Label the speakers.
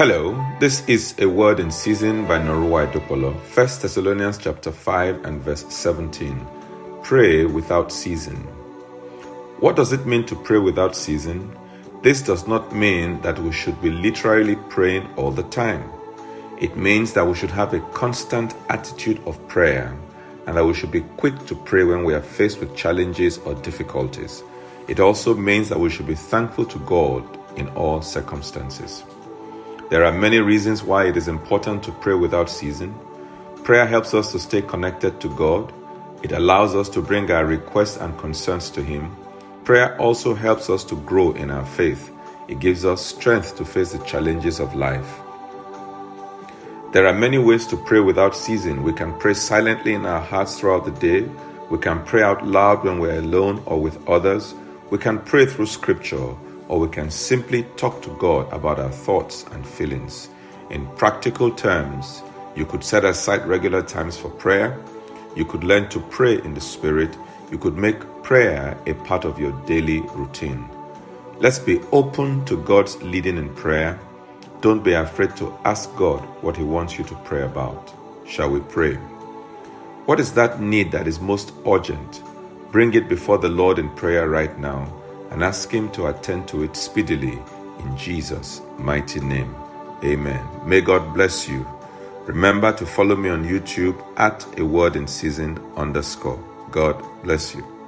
Speaker 1: Hello, this is a word in season by Norua Idopolo, 1 Thessalonians chapter 5 and verse 17. Pray without season. What does it mean to pray without season? This does not mean that we should be literally praying all the time. It means that we should have a constant attitude of prayer and that we should be quick to pray when we are faced with challenges or difficulties. It also means that we should be thankful to God in all circumstances. There are many reasons why it is important to pray without ceasing. Prayer helps us to stay connected to God. It allows us to bring our requests and concerns to Him. Prayer also helps us to grow in our faith. It gives us strength to face the challenges of life. There are many ways to pray without ceasing. We can pray silently in our hearts throughout the day. We can pray out loud when we're alone or with others. We can pray through scripture or we can simply talk to God about our thoughts and feelings. In practical terms, you could set aside regular times for prayer. You could learn to pray in the Spirit. You could make prayer a part of your daily routine. Let's be open to God's leading in prayer. Don't be afraid to ask God what He wants you to pray about. Shall we pray? What is that need that is most urgent? Bring it before the Lord in prayer right now and ask Him to attend to it speedily in Jesus' mighty name. Amen. May God bless you. Remember to follow me on YouTube at a word in season underscore. God bless you.